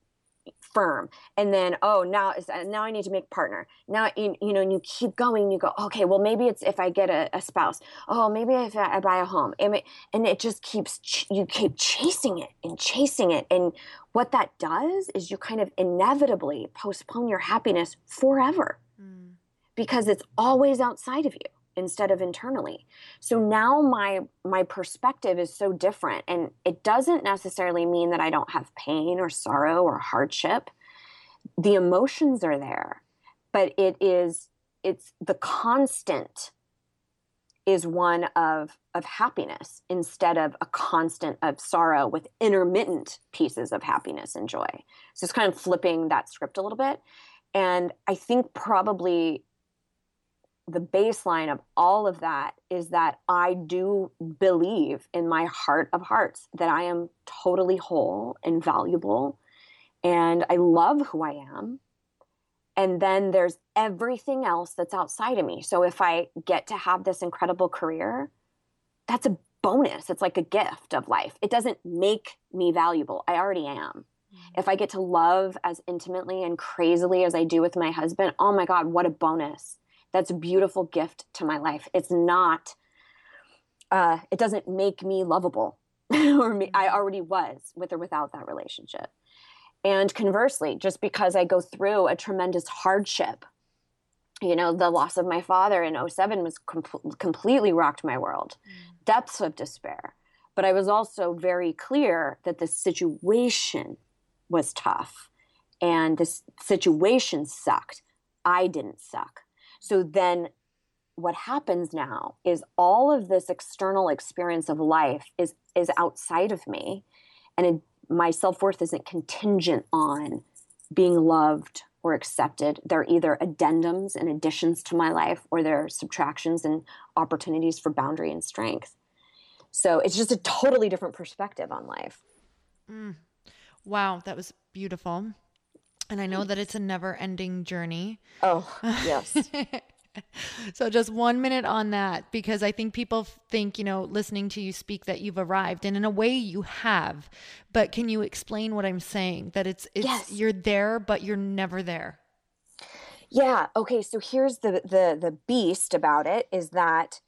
firm and then oh now now i need to make partner. Now you, you know and you keep going you go okay well maybe it's if i get a, a spouse. Oh maybe if i buy a home. And it, and it just keeps ch- you keep chasing it and chasing it and what that does is you kind of inevitably postpone your happiness forever mm. because it's always outside of you instead of internally. So now my my perspective is so different and it doesn't necessarily mean that I don't have pain or sorrow or hardship. The emotions are there, but it is it's the constant is one of of happiness instead of a constant of sorrow with intermittent pieces of happiness and joy. So it's kind of flipping that script a little bit. And I think probably the baseline of all of that is that I do believe in my heart of hearts that I am totally whole and valuable and I love who I am. And then there's everything else that's outside of me. So if I get to have this incredible career, that's a bonus. It's like a gift of life. It doesn't make me valuable. I already am. Mm-hmm. If I get to love as intimately and crazily as I do with my husband, oh my God, what a bonus that's a beautiful gift to my life. It's not, uh, it doesn't make me lovable *laughs* or me, I already was with or without that relationship. And conversely, just because I go through a tremendous hardship you know, the loss of my father in 07 was com- completely rocked my world, mm. depths of despair. But I was also very clear that the situation was tough and this situation sucked. I didn't suck. So then what happens now is all of this external experience of life is is outside of me and it, my self-worth isn't contingent on being loved or accepted. They're either addendums and additions to my life, or they're subtractions and opportunities for boundary and strength. So it's just a totally different perspective on life. Mm. Wow, that was beautiful. And I know that it's a never ending journey. Oh, yes. *laughs* so just one minute on that because I think people think, you know, listening to you speak that you've arrived and in a way you have. But can you explain what I'm saying? That it's it's yes. you're there but you're never there. Yeah, okay, so here's the the the beast about it is that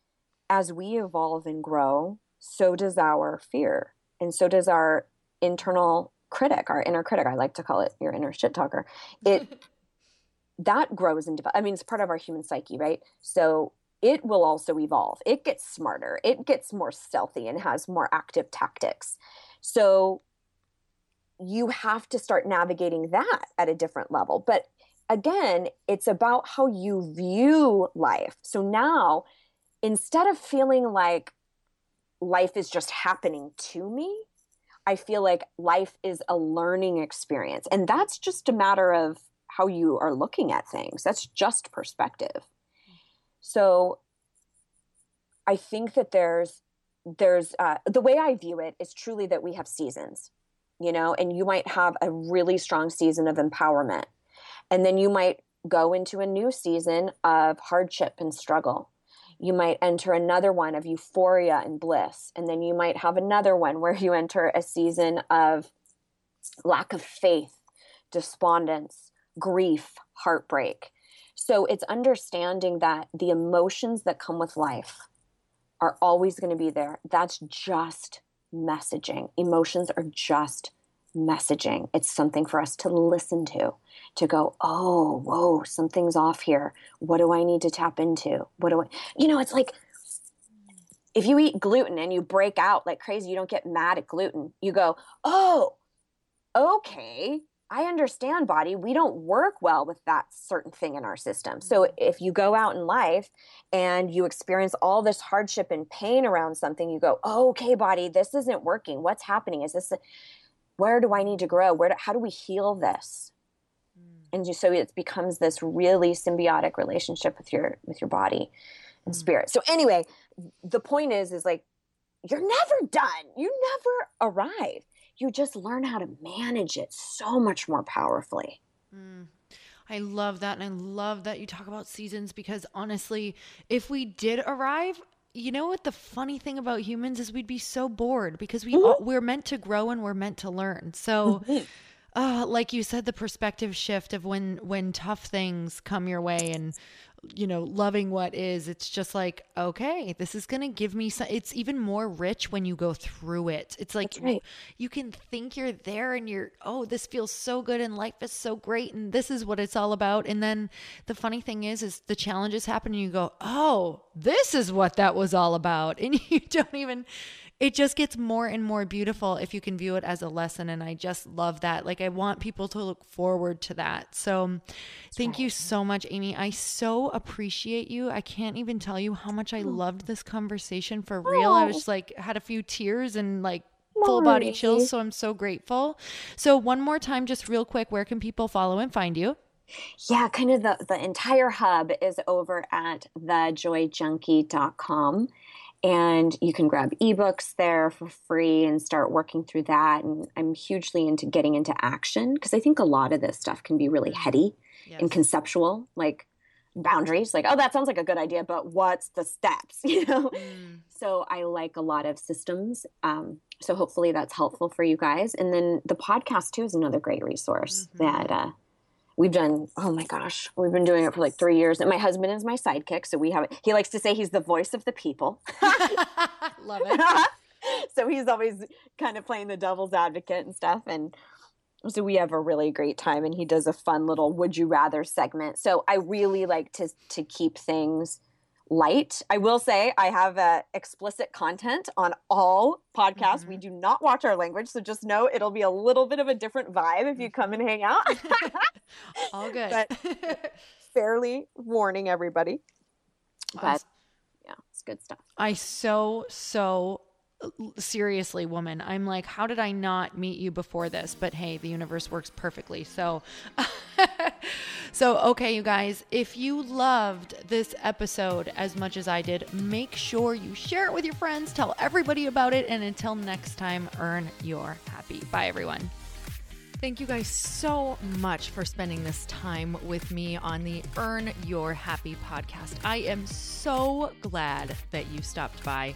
as we evolve and grow, so does our fear and so does our internal critic, our inner critic. I like to call it your inner shit talker. It *laughs* that grows and develops. I mean, it's part of our human psyche, right? So it will also evolve. It gets smarter. It gets more stealthy and has more active tactics. So you have to start navigating that at a different level. But again, it's about how you view life. So now, instead of feeling like life is just happening to me, I feel like life is a learning experience. And that's just a matter of how you are looking at things. That's just perspective. So I think that there's there's uh, the way I view it is truly that we have seasons, you know, and you might have a really strong season of empowerment, and then you might go into a new season of hardship and struggle. You might enter another one of euphoria and bliss, and then you might have another one where you enter a season of lack of faith, despondence, grief, heartbreak. So it's understanding that the emotions that come with life are always going to be there. That's just messaging. Emotions are just messaging. It's something for us to listen to, to go, oh, whoa, something's off here. What do I need to tap into? What do I, you know, it's like if you eat gluten and you break out like crazy, you don't get mad at gluten. You go, oh, okay, I understand body, we don't work well with that certain thing in our system. So mm-hmm. if you go out in life and you experience all this hardship and pain around something, you go, oh, okay, body, this isn't working. What's happening? Is this, a, where do I need to grow? Where, do, how do we heal this? Mm. And so it becomes this really symbiotic relationship with your, with your body and mm. spirit. So anyway, the point is, is like, you're never done. You never arrive you just learn how to manage it so much more powerfully. Mm. I love that. And I love that you talk about seasons because honestly, if we did arrive, you know what the funny thing about humans is we'd be so bored because we mm-hmm. we're meant to grow and we're meant to learn. So mm-hmm. uh, like you said the perspective shift of when when tough things come your way and you know, loving what is, it's just like, okay, this is going to give me some, it's even more rich when you go through it. It's like right. you can think you're there and you're, oh, this feels so good and life is so great and this is what it's all about. And then the funny thing is, is the challenges happen and you go, oh, this is what that was all about. *laughs* And you don't even, it just gets more and more beautiful if you can view it as a lesson. And I just love that. Like, I want people to look forward to that. So, thank you so much, Amy. I so appreciate you. I can't even tell you how much I oh. loved this conversation for oh. real. I was like, had a few tears and like, full body chills. So I'm so grateful. So, one more time, just real quick, where can people follow and find you? Yeah, kind of the, the entire hub is over at thejoyjunkie.com and you can grab ebooks there for free and start working through that and i'm hugely into getting into action because i think a lot of this stuff can be really heady yes. and conceptual like boundaries like oh that sounds like a good idea but what's the steps *laughs* you know mm. so i like a lot of systems um, so hopefully that's helpful for you guys and then the podcast too is another great resource mm-hmm. that uh, we've done oh my gosh we've been doing it for like three years and my husband is my sidekick so we have he likes to say he's the voice of the people. *laughs* Love it. *laughs* So he's always kind of playing the devil's advocate and stuff and so we have a really great time and he does a fun little would you rather segment. So i really like to to keep things light. I will say i have uh, explicit content on all podcasts. Mm-hmm. we do not watch our language so just know it'll be a little bit of a different vibe if you come and hang out. *laughs* All *laughs* good. But *laughs* fairly warning everybody. But yeah it's good stuff. I so so seriously woman i'm like how did i not meet you before this but hey the universe works perfectly so *laughs* so okay you guys if you loved this episode as much as i did make sure you share it with your friends tell everybody about it and until next time earn your happy bye everyone Thank you guys so much for spending this time with me on the Earn Your Happy podcast. I am so glad that you stopped by.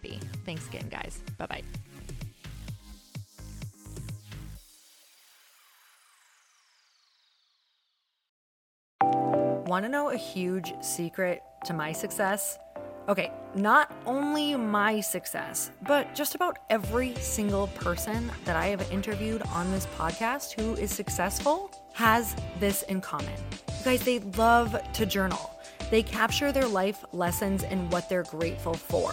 happy. Thanks again, guys. Bye bye. Want to know a huge secret to my success? Okay, not only my success, but just about every single person that I have interviewed on this podcast who is successful has this in common. You guys, they love to journal. They capture their life lessons and what they're grateful for.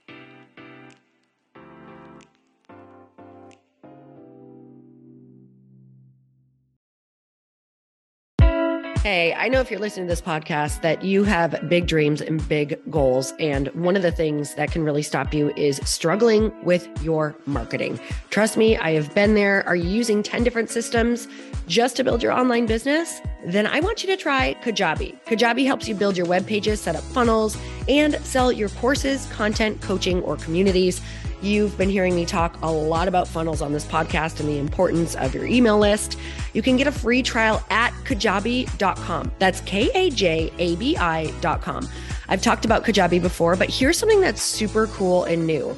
Hey, I know if you're listening to this podcast that you have big dreams and big goals. And one of the things that can really stop you is struggling with your marketing. Trust me, I have been there. Are you using 10 different systems just to build your online business? Then I want you to try Kajabi. Kajabi helps you build your web pages, set up funnels, and sell your courses, content, coaching, or communities. You've been hearing me talk a lot about funnels on this podcast and the importance of your email list. You can get a free trial at kajabi.com. That's K A J A B I.com. I've talked about Kajabi before, but here's something that's super cool and new.